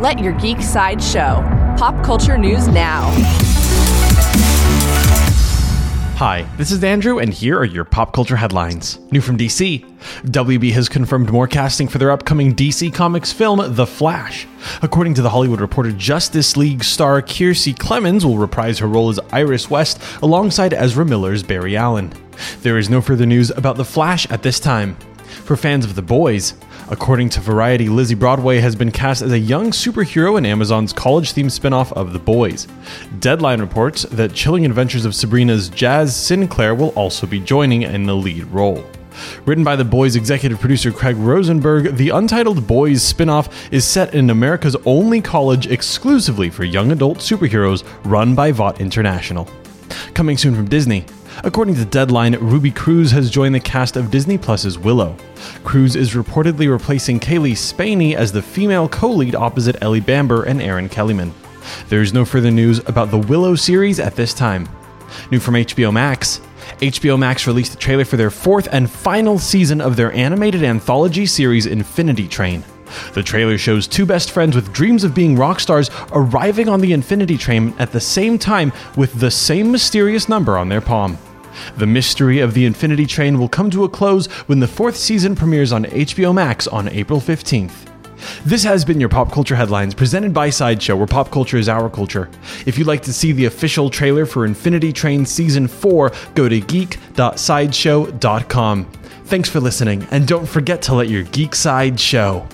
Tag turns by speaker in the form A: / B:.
A: Let your geek side show. Pop culture news now.
B: Hi, this is Andrew, and here are your pop culture headlines. New from DC WB has confirmed more casting for their upcoming DC Comics film, The Flash. According to The Hollywood Reporter, Justice League star Kiersey Clemons will reprise her role as Iris West alongside Ezra Miller's Barry Allen. There is no further news about The Flash at this time. For fans of The Boys, According to Variety, Lizzie Broadway has been cast as a young superhero in Amazon's college themed spin off of The Boys. Deadline reports that Chilling Adventures of Sabrina's Jazz Sinclair will also be joining in the lead role. Written by The Boys executive producer Craig Rosenberg, the Untitled Boys spin off is set in America's only college exclusively for young adult superheroes run by Vought International. Coming soon from Disney, According to Deadline, Ruby Cruz has joined the cast of Disney Plus's Willow. Cruz is reportedly replacing Cailee Spaeny as the female co-lead opposite Ellie Bamber and Erin Kellyman. There is no further news about the Willow series at this time. New from HBO Max, HBO Max released the trailer for their fourth and final season of their animated anthology series Infinity Train. The trailer shows two best friends with dreams of being rock stars arriving on the Infinity Train at the same time with the same mysterious number on their palm. The mystery of the Infinity Train will come to a close when the fourth season premieres on HBO Max on April 15th. This has been your Pop Culture Headlines presented by Sideshow, where pop culture is our culture. If you'd like to see the official trailer for Infinity Train Season 4, go to geek.sideshow.com. Thanks for listening, and don't forget to let your geek side show.